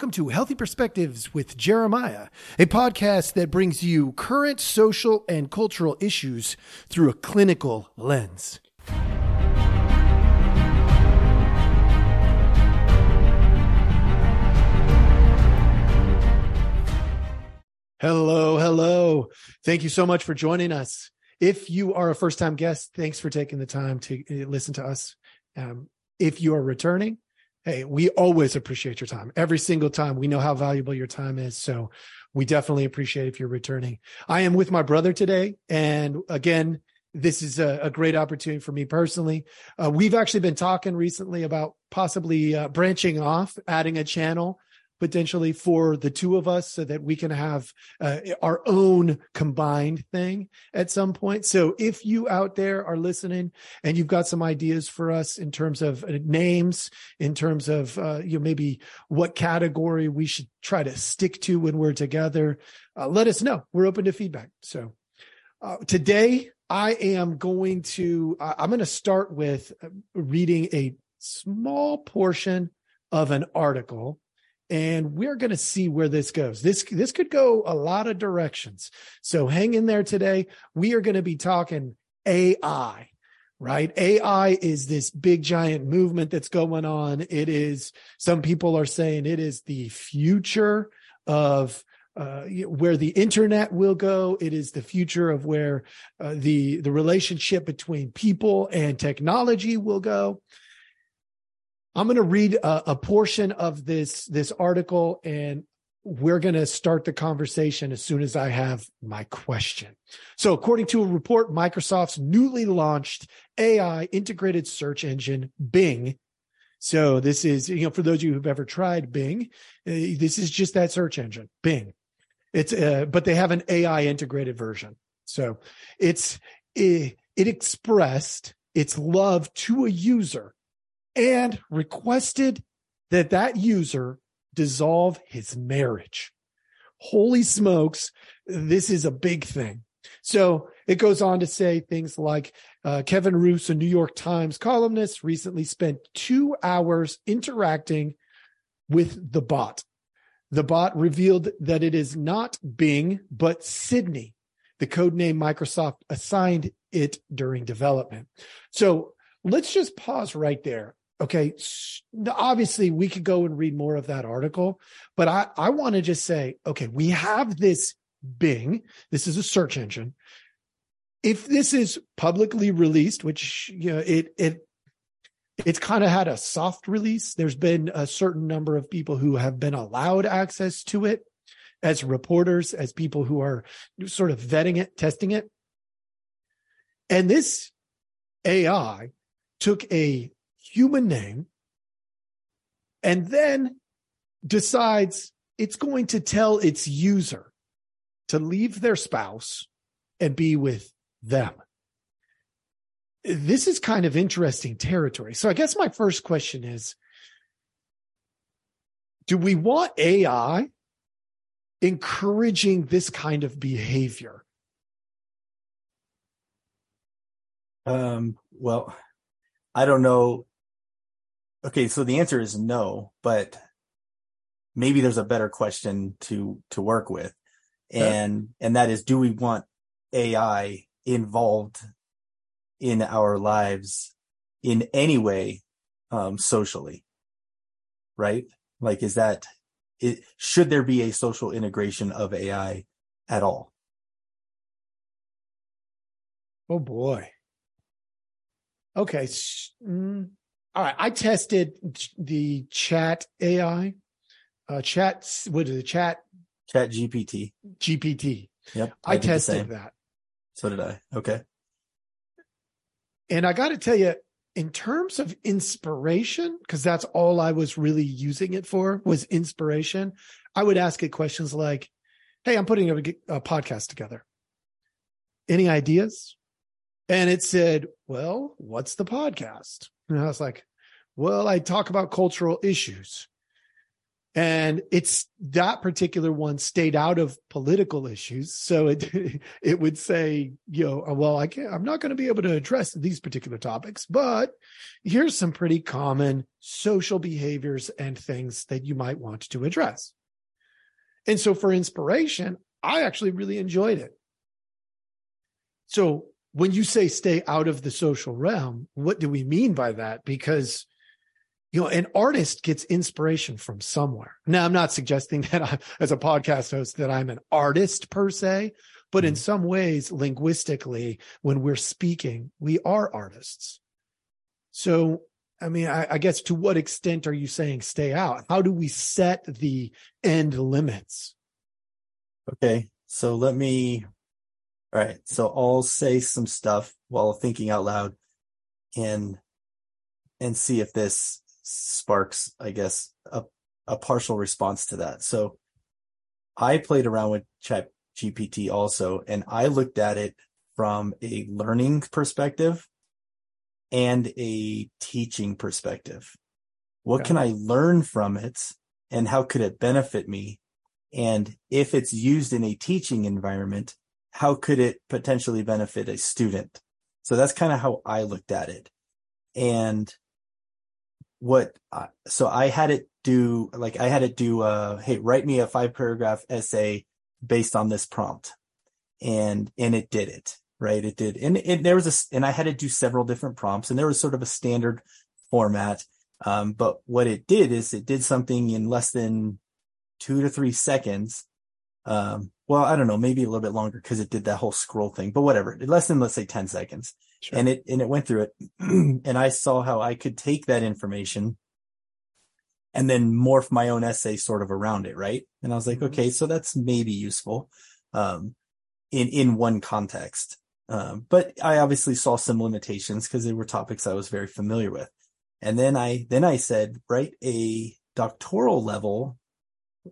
welcome to Healthy Perspectives with Jeremiah, a podcast that brings you current social and cultural issues through a clinical lens. Hello, hello. Thank you so much for joining us. If you are a first time guest, thanks for taking the time to uh, listen to us. Um, if you are returning, hey, we always appreciate your time. Every single time, we know how valuable your time is. So we definitely appreciate if you're returning. I am with my brother today. And again, this is a, a great opportunity for me personally. Uh, we've actually been talking recently about possibly uh, branching off, adding a channel potentially for the two of us so that we can have uh, our own combined thing at some point. So if you out there are listening and you've got some ideas for us in terms of uh, names, in terms of, uh, you know, maybe what category we should try to stick to when we're together, uh, let us know. We're open to feedback. So uh, today I am going to, I'm going to start with uh, reading a small portion of an article and we're going to see where this goes. This this could go a lot of directions. So hang in there today. We are going to be talking AI, right? AI is this big giant movement that's going on. It is some people are saying it is the future of uh, where the internet will go. It is the future of where uh, the the relationship between people and technology will go. I'm going to read a, a, portion of this this article, and we're going to start the conversation as soon as I have my question. So, according to a report, Microsoft's newly launched AI integrated search engine, Bing. So, this is you know for those of you who've ever tried Bing, uh, this is just that search engine, Bing. It's uh, but they have an AI integrated version. So, it's it, it expressed its love to a user and requested that that user dissolve his marriage. Holy smokes, this is a big thing. So it goes on to say things like uh, Kevin Roose, a New York Times columnist, recently spent two hours interacting with the bot. The bot revealed that it is not Bing, but Sydney, the code name Microsoft assigned it during development. So let's just pause right there okay obviously we could go and read more of that article but i i want to just say okay we have this bing this is a search engine. If this is publicly released which you know it it it's kind of had a soft release. There's been a certain number of people who have been allowed access to it as reporters as people who are sort of vetting it testing it. And this ai took a human name and then decides it's going to tell its user to leave their spouse and be with them. This is kind of interesting territory. So I guess my first question is do we want AI encouraging this kind of behavior? Um, well, I don't know Okay, so the answer is no, but maybe there's a better question to to work with. And yeah. and that is do we want AI involved in our lives in any way um socially? Right? Like is that it, should there be a social integration of AI at all? Oh boy. Okay. Mm, all right, I tested the chat AI, uh, chat. What is it? Chat. Chat GPT. GPT. Yep. I, I tested that. So did I. Okay. And I got to tell you, in terms of inspiration, because that's all I was really using it for was inspiration. I would ask it questions like, "Hey, I'm putting a, a podcast together. Any ideas?" And it said, "Well, what's the podcast?" And I was like, well, I talk about cultural issues. and it's that particular one stayed out of political issues. So it it would say you know oh, well i can't i'm not going to be able to address these particular topics but here's some pretty common social behaviors and things that you might want to address. And so for inspiration i actually really enjoyed it. So when you say stay out of the social realm what do we mean by that because you know, an artist gets inspiration from somewhere. Now, I'm not suggesting that I, as a podcast host, that I'm an artist per se, but mm-hmm. in some ways, linguistically, when we're speaking, we are artists. So, I mean, I, I guess to what extent are you saying stay out? How do we set the end limits? Okay. So let me, all right. So I'll say some stuff while thinking out loud and, and see if this sparks, I guess, a, a partial response to that. So I played around with Chat GPT also, and I looked at it from a learning perspective and a teaching perspective. What okay. can I learn from it and how could it benefit me? And if it's used in a teaching environment, how could it potentially benefit a student? So that's kind of how I looked at it. And what so I had it do like I had it do uh hey write me a five paragraph essay based on this prompt and and it did it right it did and, and there was a and I had to do several different prompts and there was sort of a standard format um but what it did is it did something in less than two to three seconds um well I don't know maybe a little bit longer because it did that whole scroll thing but whatever less than let's say 10 seconds Sure. And it and it went through it, and I saw how I could take that information and then morph my own essay sort of around it, right? And I was like, mm-hmm. okay, so that's maybe useful um, in in one context. Um, but I obviously saw some limitations because they were topics I was very familiar with. And then I then I said, write a doctoral level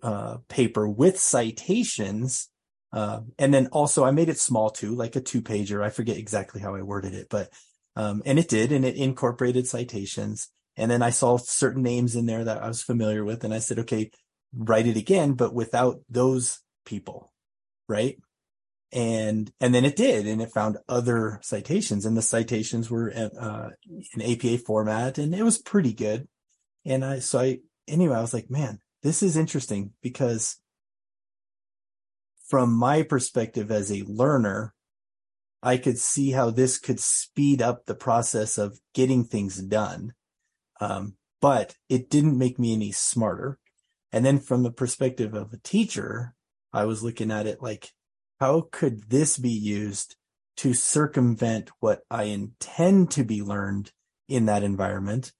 uh, paper with citations uh, and then also I made it small too, like a two pager. I forget exactly how I worded it, but, um, and it did, and it incorporated citations. And then I saw certain names in there that I was familiar with. And I said, okay, write it again, but without those people. Right. And, and then it did, and it found other citations and the citations were, uh, in APA format and it was pretty good. And I, so I, anyway, I was like, man, this is interesting because from my perspective as a learner, I could see how this could speed up the process of getting things done. Um, but it didn't make me any smarter. And then from the perspective of a teacher, I was looking at it like, how could this be used to circumvent what I intend to be learned in that environment?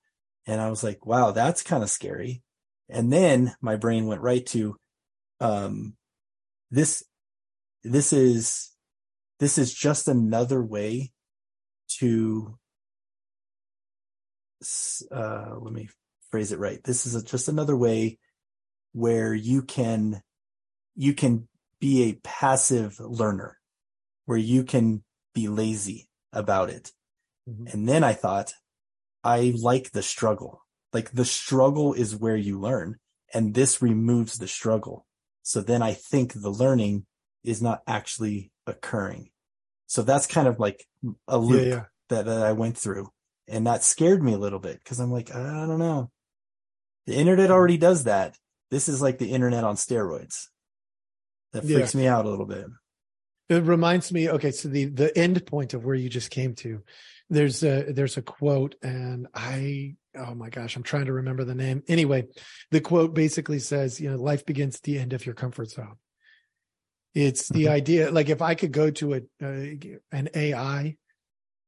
And I was like, wow, that's kind of scary. And then my brain went right to, um, this this is this is just another way to uh, let me phrase it right. This is a, just another way where you can you can be a passive learner where you can be lazy about it. Mm-hmm. and then i thought i like the struggle like the struggle is where you learn and this removes the struggle so then I think the learning is not actually occurring. So that's kind of like a loop yeah, yeah. That, that I went through. And that scared me a little bit because I'm like, I don't know. The internet already mm-hmm. does that. This is like the internet on steroids. That freaks yeah. me out a little bit. It reminds me, okay, so the the end point of where you just came to, there's a there's a quote, and I oh my gosh, I'm trying to remember the name. Anyway, the quote basically says, you know, life begins at the end of your comfort zone. It's the mm-hmm. idea, like if I could go to a, an AI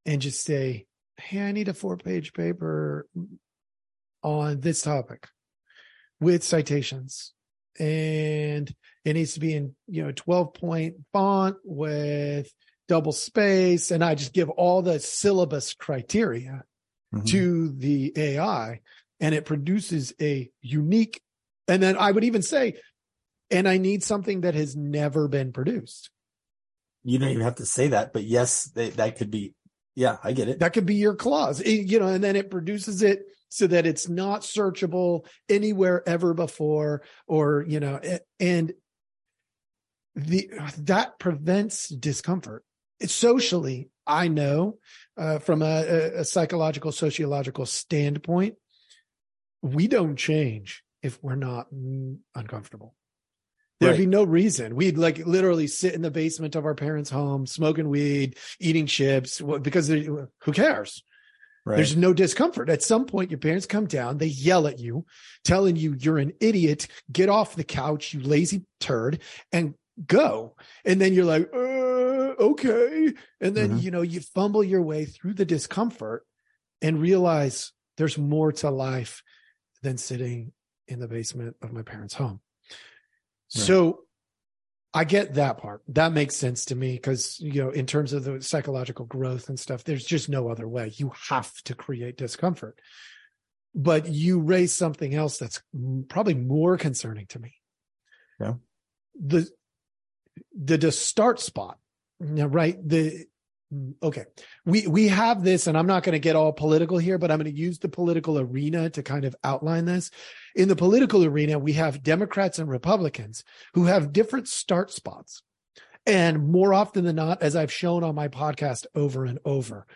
and just say, "Hey, I need a four-page paper on this topic with citations, and it needs to be in you know 12-point font with double space," and I just give all the syllabus criteria mm-hmm. to the AI and it produces a unique, and then I would even say, and I need something that has never been produced. You don't even have to say that, but yes, they, that could be, yeah, I get it. That could be your clause, it, you know, and then it produces it so that it's not searchable anywhere ever before or you know and the that prevents discomfort socially i know uh, from a, a psychological sociological standpoint we don't change if we're not uncomfortable There'd right. be no reason. We'd like literally sit in the basement of our parents' home, smoking weed, eating chips, because who cares? Right. There's no discomfort. At some point, your parents come down, they yell at you, telling you you're an idiot, get off the couch, you lazy turd, and go. And then you're like, okay. And then, mm-hmm. you know, you fumble your way through the discomfort and realize there's more to life than sitting in the basement of my parents' home. So I get that part. That makes sense to me because, you know, in terms of the psychological growth and stuff, there's just no other way. You have to create discomfort. But you raise something else that's probably more concerning to me. Yeah. The the, the start spot, right? The okay. We we have this and i'm not going to get all political here but i'm going to use the political arena to kind of outline this. In the political arena we have democrats and republicans who have different start spots. And more often than not as i've shown on my podcast over and over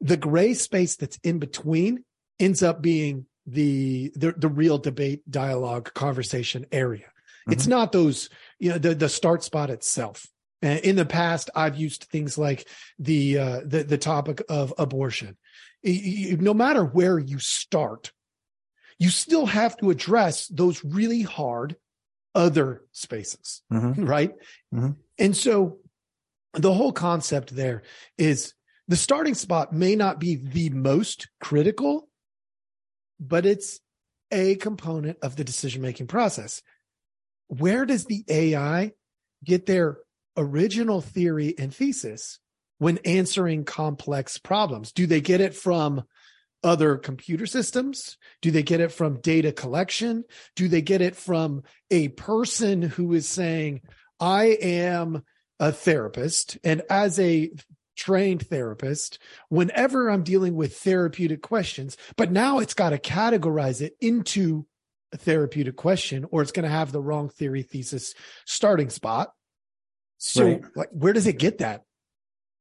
the gray space that's in between ends up being the the, the real debate dialogue conversation area. Mm-hmm. it's not those you know the the start spot itself in the past, I've used things like the uh, the, the topic of abortion. No matter where you start, you still have to address those really hard other spaces, mm-hmm. right? Mm-hmm. And so, the whole concept there is the starting spot may not be the most critical, but it's a component of the decision making process. Where does the AI get their original theory and thesis when answering complex problems? Do they get it from other computer systems? Do they get it from data collection? Do they get it from a person who is saying, I am a therapist and as a trained therapist, whenever I'm dealing with therapeutic questions, but now it's got to categorize it into a therapeutic question or it's going to have the wrong theory thesis starting spot. So, right. like, where does it get that?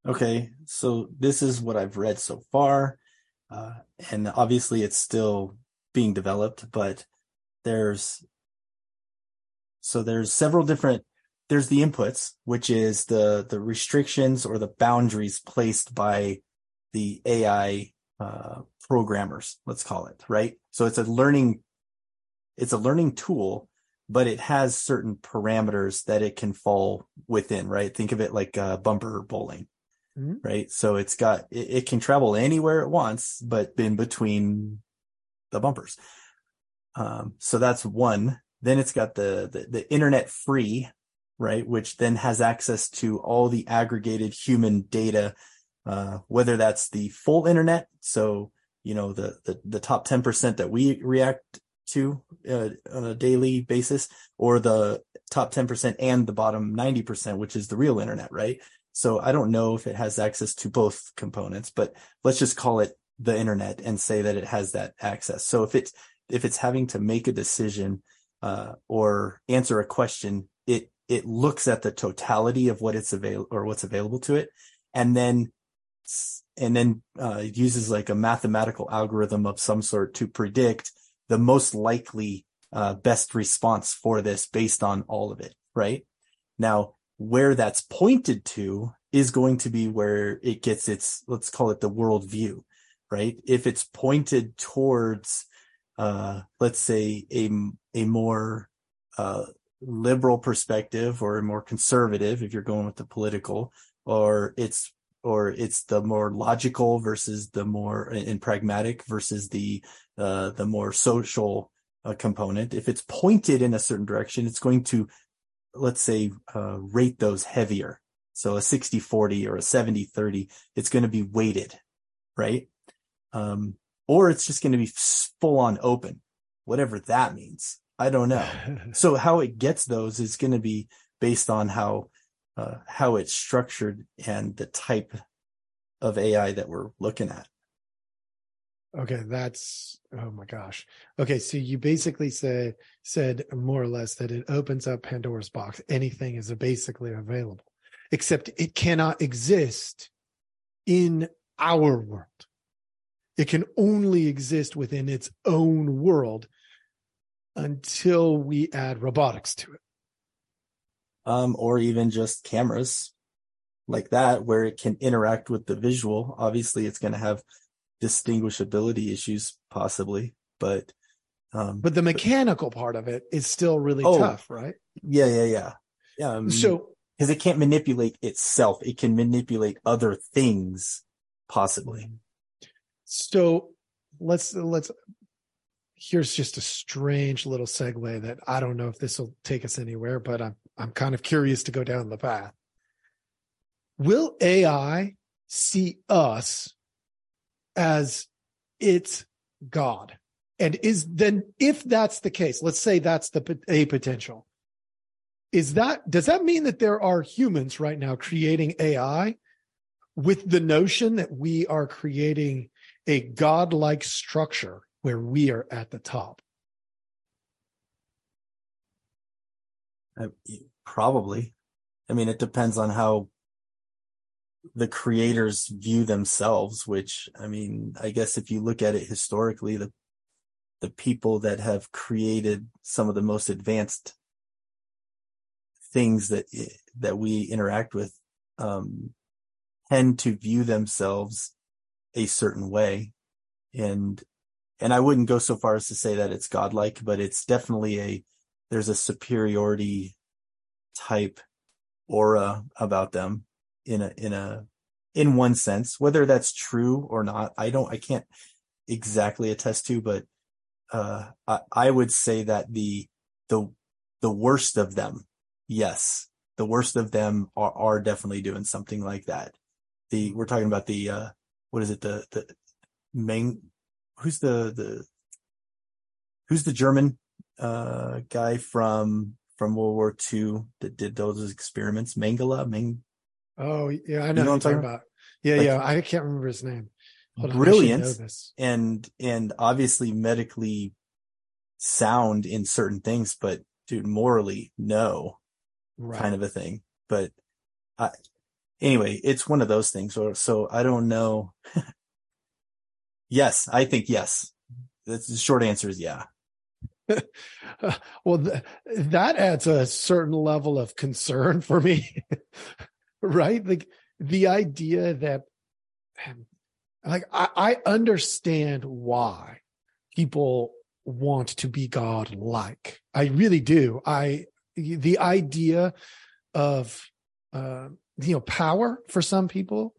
Okay, so this is what I've read so far, uh, and obviously it's still being developed. But there's so there's several different. There's the inputs, which is the the restrictions or the boundaries placed by the AI uh, programmers. Let's call it right. So it's a learning. It's a learning tool but it has certain parameters that it can fall within, right? Think of it like uh, bumper bowling, mm-hmm. right? So it's got, it, it, can travel anywhere it wants, but in between the bumpers. Um, so that's one. Then it's got the, the, the internet free, right? Which then has access to all the aggregated human data, uh, whether that's the full internet. So, you know, the, the, the top 10% that we react to uh, on a daily basis or the top 10% and the bottom 90%, which is the real internet, right? So I don't know if it has access to both components, but let's just call it the internet and say that it has that access. So if it's, if it's having to make a decision, uh, or answer a question, it, it looks at the totality of what it's available or what's available to it. And then, and then, uh, uses like a mathematical algorithm of some sort to predict the most likely uh, best response for this based on all of it, right? Now, where that's pointed to is going to be where it gets its, let's call it the worldview, right? If it's pointed towards, uh, let's say a, a more, uh, liberal perspective or a more conservative, if you're going with the political, or it's or it's the more logical versus the more and pragmatic versus the uh, the more social uh, component. If it's pointed in a certain direction, it's going to let's say uh, rate those heavier. So a 60 40 or a 70 30, it's going to be weighted, right? Um, or it's just going to be full on open, whatever that means. I don't know. so how it gets those is going to be based on how uh, how it's structured and the type of AI that we're looking at. Okay, that's oh my gosh. Okay, so you basically say said more or less that it opens up Pandora's box. Anything is basically available, except it cannot exist in our world. It can only exist within its own world until we add robotics to it. Um, or even just cameras like that where it can interact with the visual. Obviously, it's going to have distinguishability issues possibly, but um, but the mechanical part of it is still really oh, tough, right? Yeah, yeah, yeah. Yeah. Um, so because it can't manipulate itself, it can manipulate other things possibly. So let's let's here's just a strange little segue that I don't know if this will take us anywhere, but I'm I'm kind of curious to go down the path. Will AI see us as its God? And is then if that's the case, let's say that's the a potential. Is that does that mean that there are humans right now creating AI with the notion that we are creating a godlike structure where we are at the top? Uh, probably. I mean, it depends on how the creators view themselves, which, I mean, I guess if you look at it historically, the, the people that have created some of the most advanced things that, that we interact with, um, tend to view themselves a certain way. And, and I wouldn't go so far as to say that it's godlike, but it's definitely a, there's a superiority type aura about them in a, in a, in one sense, whether that's true or not, I don't, I can't exactly attest to, but, uh, I, I would say that the, the, the worst of them, yes, the worst of them are, are definitely doing something like that. The we're talking about the uh what is it the the main who's the the who's the German uh guy from from World War II that did those experiments? Mengele, Meng. Oh yeah, I know, you know what I'm talking about. about. Yeah, like, yeah, I can't remember his name. brilliant and and obviously medically sound in certain things, but dude, morally no, right. kind of a thing. But I anyway, it's one of those things. So, so I don't know. yes, I think yes. That's the short answer is yeah. well, th- that adds a certain level of concern for me, right? Like the idea that, like, I, I understand why people want to be God like. I really do. I, the idea of, uh, you know power for some people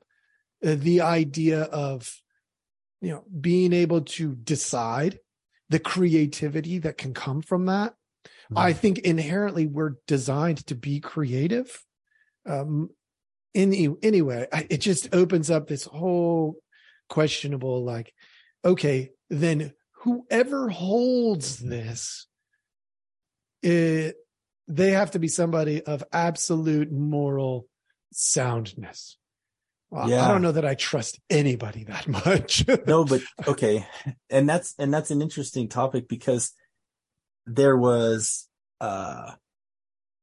uh, the idea of you know being able to decide the creativity that can come from that mm-hmm. i think inherently we're designed to be creative um any anyway I, it just opens up this whole questionable like okay then whoever holds this it they have to be somebody of absolute moral soundness. Well, yeah. I don't know that I trust anybody that much. no, but okay. And that's, and that's an interesting topic because there was, uh,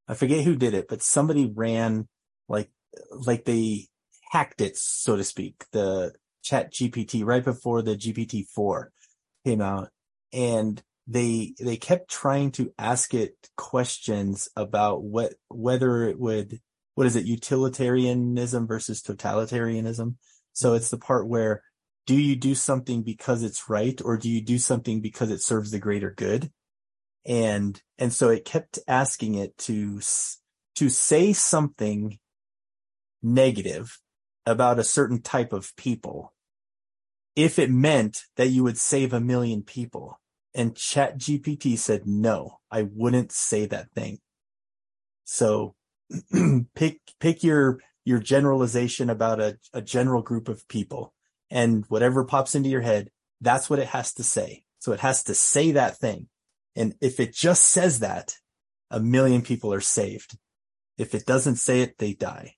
I forget who did it, but somebody ran like, like they hacked it, so to speak, the chat GPT right before the GPT four came out and they, they kept trying to ask it questions about what, whether it would what is it utilitarianism versus totalitarianism? So it's the part where do you do something because it's right or do you do something because it serves the greater good? And and so it kept asking it to to say something negative about a certain type of people if it meant that you would save a million people. And chat gpt said no i wouldn't say that thing. So pick pick your your generalization about a, a general group of people. And whatever pops into your head that's what it has to say. So it has to say that thing. And if it just says that a million people are saved. If it doesn't say it they die.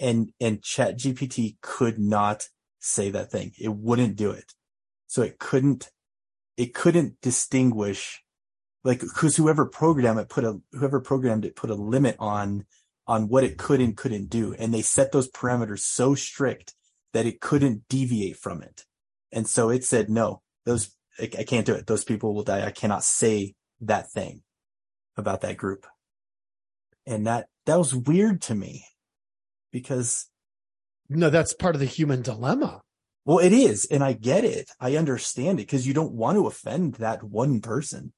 And and chat gpt could not say that thing. It wouldn't do it. So it couldn't it couldn't distinguish like because whoever programmed it put a whoever programmed it put a limit on on what it could and couldn't do. And they set those parameters so strict that it couldn't deviate from it. And so it said no those I, I can't do it. Those people will die. I cannot say that thing about that group. And that that was weird to me because no that's part of the human dilemma. Well it is. And i get it. I understand it because you don't want to offend that one person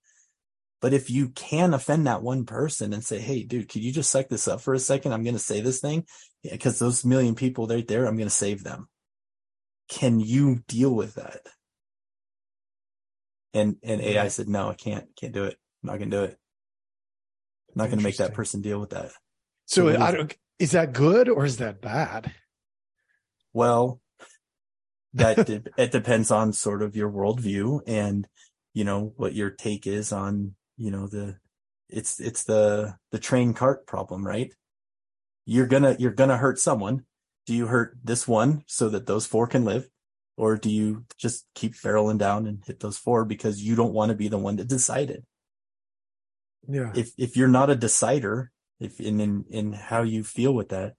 but if you can offend that one person and say, Hey, dude, could you just suck this up for a second? I'm going to say this thing because yeah, those million people right there, I'm going to save them. Can you deal with that? And, and AI said, no, I can't, can't do it. I'm not going to do it. I'm not going to make that person deal with that. So, so I don't, is that good or is that bad? Well, that de- it depends on sort of your worldview and, you know, what your take is on you know the it's it's the the train cart problem right? You're gonna you're gonna hurt someone. Do you hurt this one so that those four can live? Or do you just keep barreling down and hit those four because you don't want to be the one that decided yeah. If if you're not a decider if in in, in how you feel with that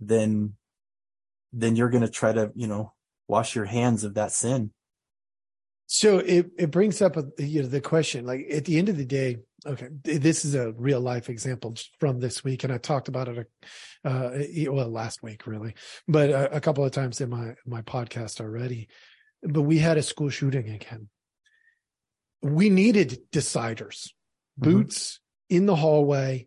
then then you're going to try to you know wash your hands of that sin so it, it brings up a, you know the question like at the end of the day okay this is a real life example from this week and i talked about it uh well last week really but a, a couple of times in my my podcast already but we had a school shooting again we needed deciders mm-hmm. boots in the hallway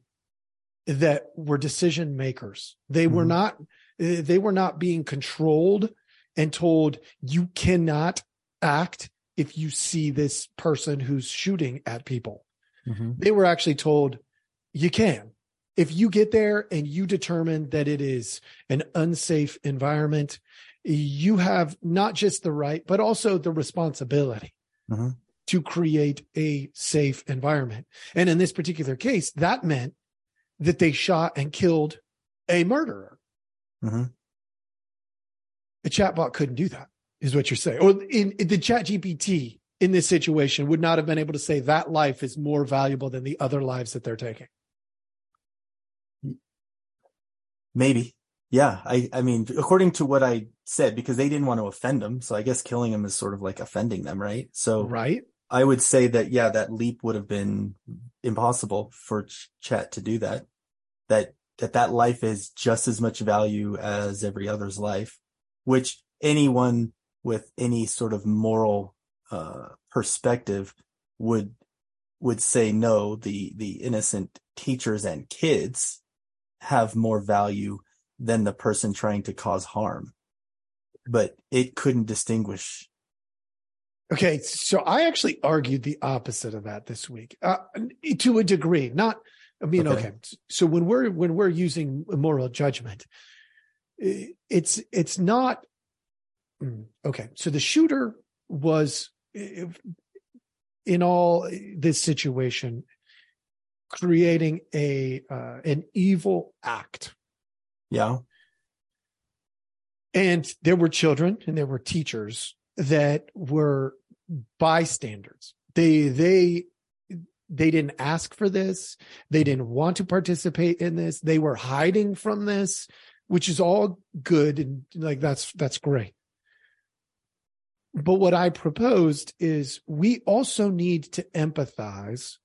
that were decision makers they mm-hmm. were not they were not being controlled and told you cannot act if you see this person who's shooting at people. Mm-hmm. They were actually told you can. If you get there and you determine that it is an unsafe environment, you have not just the right, but also the responsibility mm-hmm. to create a safe environment. And in this particular case, that meant that they shot and killed a murderer. Mm-hmm. A chatbot couldn't do that is what you're saying. Or in, in the chat GPT in this situation would not have been able to say that life is more valuable than the other lives that they're taking. Maybe. Yeah. I, I mean, according to what I said, because they didn't want to offend them. So I guess killing them is sort of like offending them, right? So right. I would say that, yeah, that leap would have been impossible for ch- chat to do that. That, that that life is just as much value as every other's life, which anyone with any sort of moral uh, perspective would would say no the the innocent teachers and kids have more value than the person trying to cause harm but it couldn't distinguish okay so i actually argued the opposite of that this week uh, to a degree not i mean okay. okay so when we're when we're using moral judgment it's it's not okay. So the shooter was, in all this situation, creating a uh, an evil act. Yeah. And there were children and there were teachers that were bystanders. They they they didn't ask for this. They didn't want to participate in this. They were hiding from this, which is all good and like that's that's great. But what I proposed is we also need to empathize.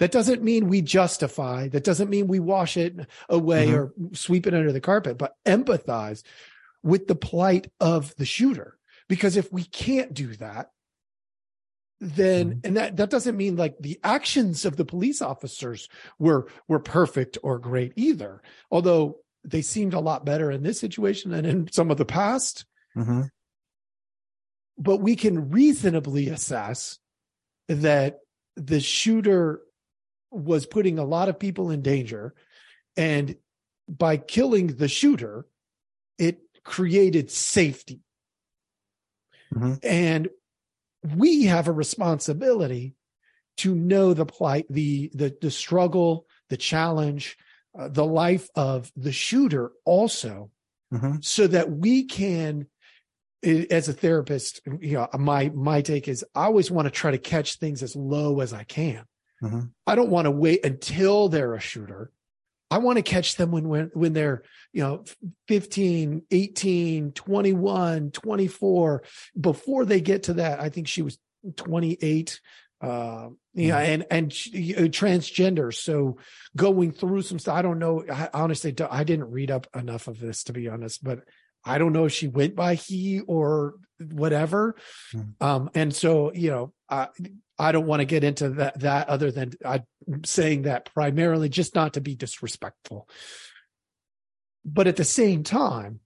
That doesn't mean we justify, that doesn't mean we wash it away mm-hmm. or sweep it under the carpet, but empathize with the plight of the shooter. Because if we can't do that, then mm-hmm. and that that doesn't mean like the actions of the police officers were were perfect or great either although they seemed a lot better in this situation than in some of the past mm-hmm but we can reasonably assess that the shooter was putting a lot of people in danger and by killing the shooter it created safety mm-hmm. and we have a responsibility to know the plight the the, the struggle the challenge uh, the life of the shooter also mm-hmm. so that we can as a therapist, you know, my my take is I always want to try to catch things as low as I can. Mhm. I don't want to wait until they're a shooter. I want to catch them when when when they're, you know, 15, 18, 21, 24 before they get to that. I think she was 28 uh yeah and and she- uh, transgender so going through some stuff i don't know i honestly i didn't read up enough of this to be honest but i don't know if she went by he or whatever Mhm. um and so you know i i don't want to get into that that other than i saying that primarily just not to be disrespectful but at the same time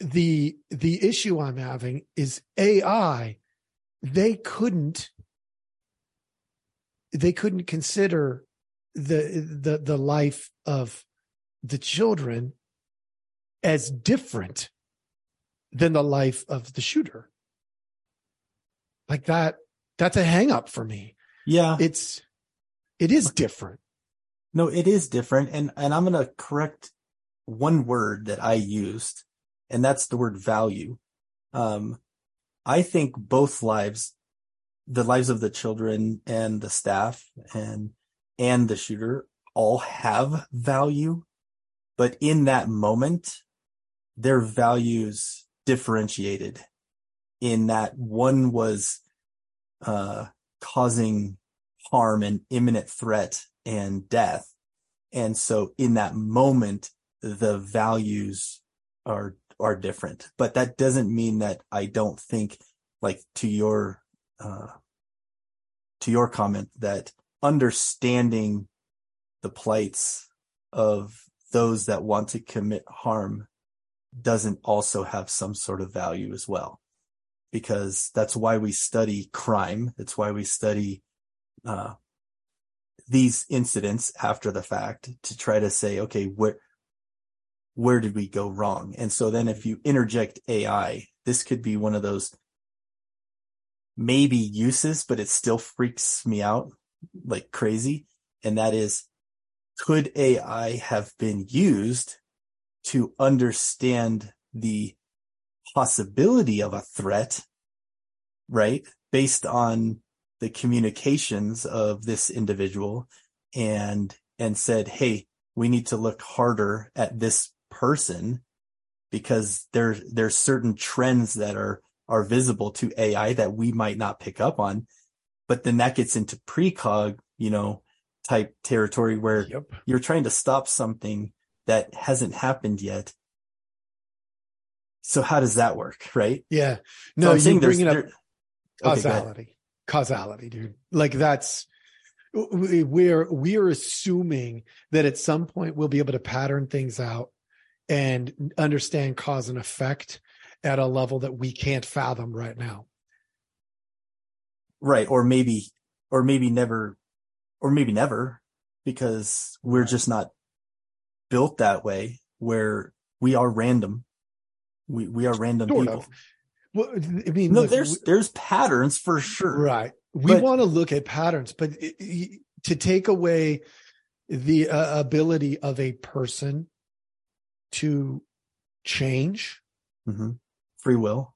the the issue i'm having is ai they couldn't they couldn't consider the the the life of the children as different than the life of the shooter like that that's a hang up for me Yeah. it's it is different No, it is different. And, and I'm going to correct one word that I used, and that's the word value. Um, I think both lives, the lives of the children and the staff and, and the shooter all have value, but in that moment, their values differentiated in that one was, uh, causing harm and imminent threat and death. And so in that moment, the values are, are different, but that doesn't mean that I don't think like to your, uh, to your comment that understanding the plights of those that want to commit harm doesn't also have some sort of value as well. Because that's why we study crime. That's why we study, uh, these incidents after the fact to try to say, okay, where, where did we go wrong? And so then if you interject AI, this could be one of those maybe uses, but it still freaks me out like crazy. And that is, could AI have been used to understand the possibility of a threat, right? Based on the communications of this individual and, and said, Hey, we need to look harder at this person because there, there's certain trends that are, are visible to AI that we might not pick up on. But then that gets into precog, you know, type territory where yep you're trying to stop something that hasn't happened yet. So how does that work? Right. yeah So no I'm you saying there's, bringing up there- Okay, causality causality dude like that's we- we're we're assuming that at some point we'll be able to pattern things out and understand cause and effect at a level that we can't fathom right now right. Or maybe, or maybe never, or maybe never because we're just not built that way where we are random. We, we are random Sort people. of. well i mean No, look, there's, there's patterns for sure. right we But- want to look at patterns but it- it- to take away the uh, ability of a person to change hmm Free will.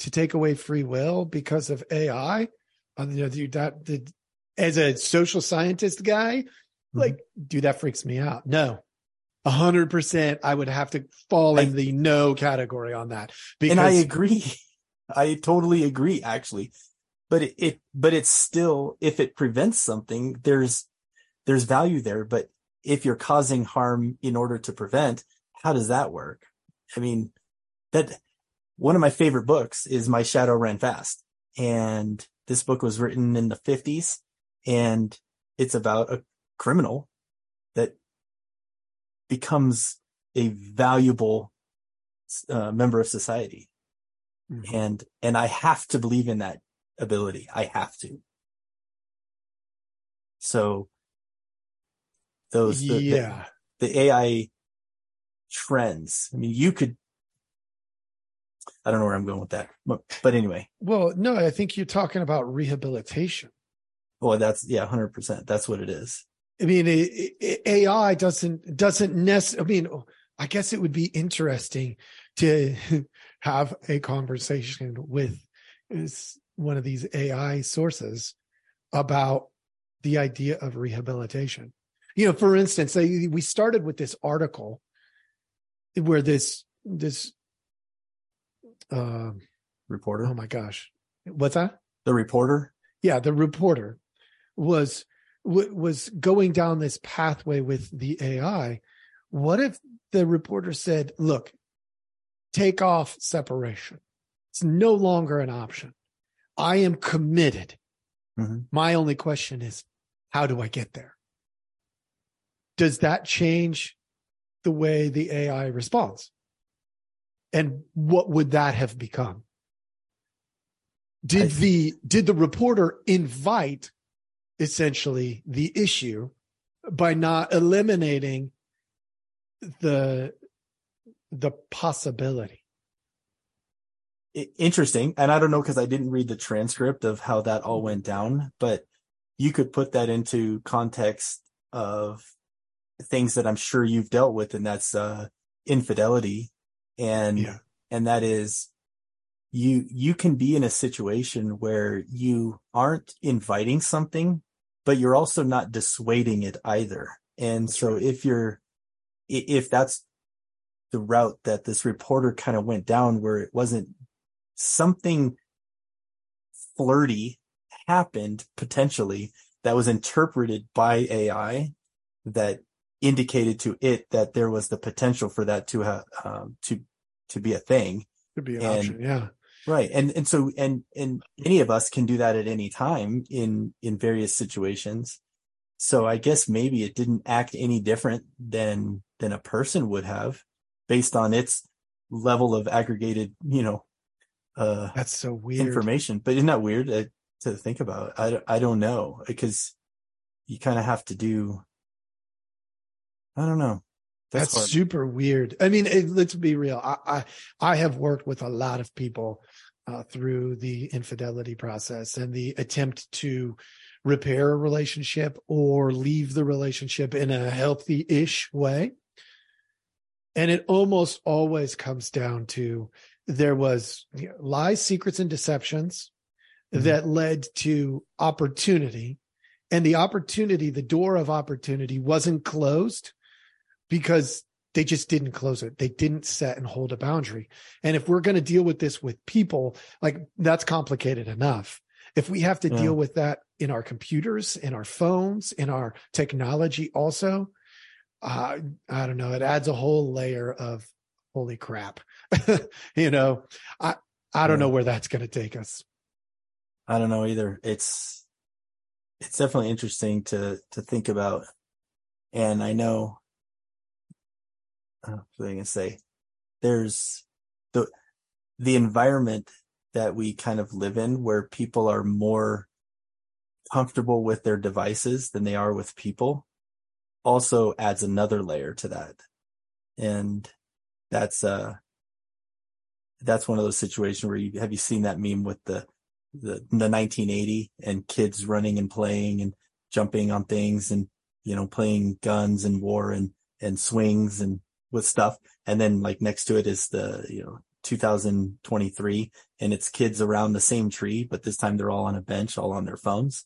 to take away free will because of AI. Uh, you know, dude, that the, as a social scientist guy, Mm-hmm. like, dude, that freaks me out. No, a hundred percent, I would have to fall I- in the no category on that because and I agree. I totally agree, actually. But it, it, but it's still, if it prevents something, there's, there's value there. But if you're causing harm in order to prevent, how does that work? I mean, that one of my favorite books is My Shadow Ran Fast. And this book was written in the fifties and it's about a criminal that becomes a valuable uh, member of society Mhm. and and I have to believe in that ability. I have to. So those the, the- yeah, the, AI trends. I mean, you could. I don't know where I'm going with that, but, but anyway. well, no, I think you're talking about rehabilitation. Well, that's yeah, hundred percent. That's what it is. I mean, it, it, AI doesn't doesn't necessarily. I mean, I guess it would be interesting to have a conversation with one of these AI sources about the idea of rehabilitation. You know, for instance, we started with this article where this this uh, reporter. Oh my gosh, what's that? The reporter. Yeah, the reporter was was going down this pathway with the AI. What if the reporter said, "Look, take off separation. It's no longer an option. I am committed. Mm-hmm. My only question is, how do I get there? Does that change the way the AI responds? And what would that have become? Did the did the reporter invite essentially the issue by not eliminating the the possibility. Interesting. And i don't know because i didn't read the transcript of how that all went down but you could put that into context of things that i'm sure you've dealt with and that's uh infidelity. And yeah. and that is you you can be in a situation where you aren't inviting something but you're also not dissuading it either and that's so right. if you're if that's the route that this reporter kind of went down where it wasn't something flirty happened potentially that was interpreted by AI that indicated to it that there was the potential for that to have um, to to be a thing. To be an and, option, yeah. Right. And and so and and any of us can do that at any time in in various situations. So I guess maybe it didn't act any different than than a person would have based on its level of aggregated, you know, uh that's so weird information. But isn't that weird uh, to think about? I I don't know because you kind of have to do I don't know. That's, That's super weird. I mean, it, let's be real. I, I, I have worked with a lot of people uh, through the infidelity process and the attempt to repair a relationship or leave the relationship in a healthy-ish way. And it almost always comes down to there was you know, lies, secrets, and deceptions mm-hmm. that led to opportunity. And the opportunity, the door of opportunity wasn't closed because they just didn't close it. They didn't set and hold a boundary. And if we're going to deal with this with people, like that's complicated enough. If we have to yeah. deal with that in our computers, in our phones, in our technology also, uh, I don't know, it adds a whole layer of holy crap. you know, I, I don't yeah. know where that's going to take us. I don't know either. It's, it's definitely interesting to, to think about. And I know uh, what I can say? There's the the environment that we kind of live in where people are more comfortable with their devices than they are with people also adds another layer to that. And that's uh that's one of those situations where you have you seen that meme with the the, the 1980 and kids running and playing and jumping on things and you know playing guns and war and and swings and with stuff. And then like next to it is the, you know, 2023 and it's kids around the same tree, but this time they're all on a bench, all on their phones.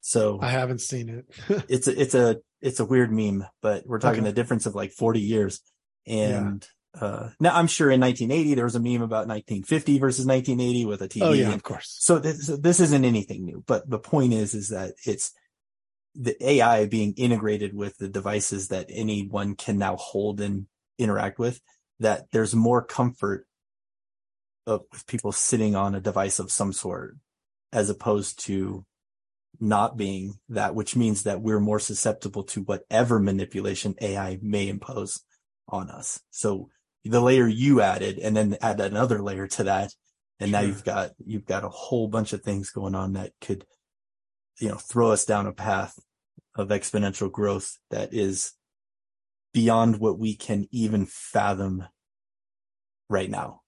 So I haven't seen it. it's a, it's a, it's a weird meme, but we're talking okay. a difference of like 40 years. And, yeah. uh, now I'm sure in 1980 there was a meme about 1950 versus 1980 with a TV. Oh yeah, and, of course. So this, so this isn't anything new, but the point is, is that it's, the AI being integrated with the devices that anyone can now hold and interact with, that there's more comfort of, with people sitting on a device of some sort as opposed to not being that, which means that we're more susceptible to whatever manipulation AI may impose on us. So the layer you added and then add another layer to that. And sure. now you've got, you've got a whole bunch of things going on that could you know, throw us down a path of exponential growth that is beyond what we can even fathom right now.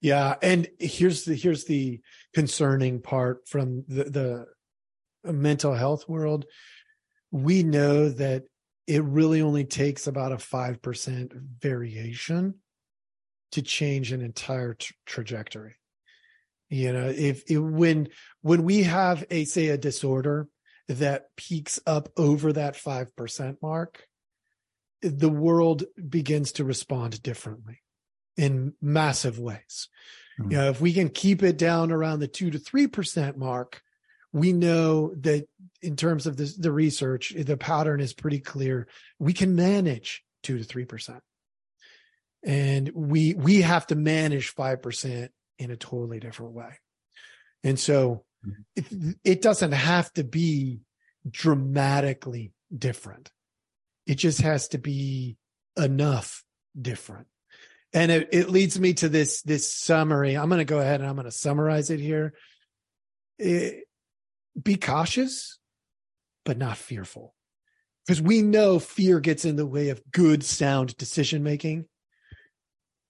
Yeah, and here's the here's the concerning part from the the mental health world. We know that it really only takes about a 5% variation to change an entire tra- trajectory. You know, if it, when when we have a say a disorder that peaks up over that 5% mark, the world begins to respond differently in massive ways. Mm-hmm. You know, if we can keep it down around the 2 to 3% mark, we know that in terms of the research, the pattern is pretty clear. We can manage 2 to 3%. And we we have to manage 5% in a totally different way. And so mm-hmm. it, it doesn't have to be dramatically different. It just has to be enough different. And it, it leads me to this this summary. I'm going to go ahead and I'm going to summarize it here. It, be cautious, but not fearful. Because we know fear gets in the way of good, sound decision making.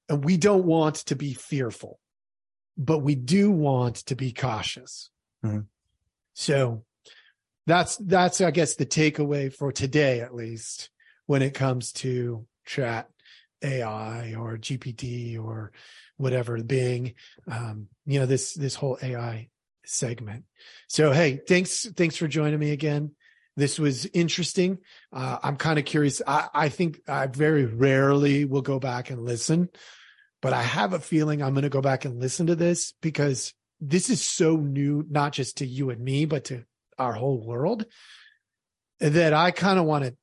And we don't want to be fearful but we do want to be cautious. Mm-hmm. So that's that's I guess the takeaway for today at least when it comes to chat AI or GPT or whatever being, um you know this this whole AI segment. So hey, thanks thanks for joining me again. This was interesting. Uh, I'm kind of curious. I, I think I very rarely will go back and listen but I have a feeling I'm going to go back and listen to this because this is so new, not just to you and me, but to our whole world that I kind of want to,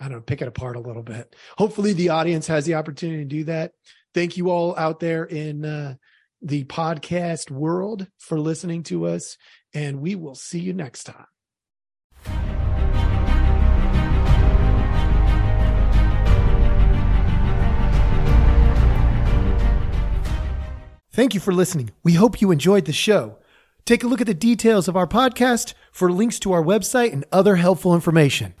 I don't know, pick it apart a little bit. Hopefully the audience has the opportunity to do that. Thank you all out there in uh, the podcast world for listening to us, and we will see you next time. Thank you for listening. We hope you enjoyed the show. Take a look at the details of our podcast for links to our website and other helpful information.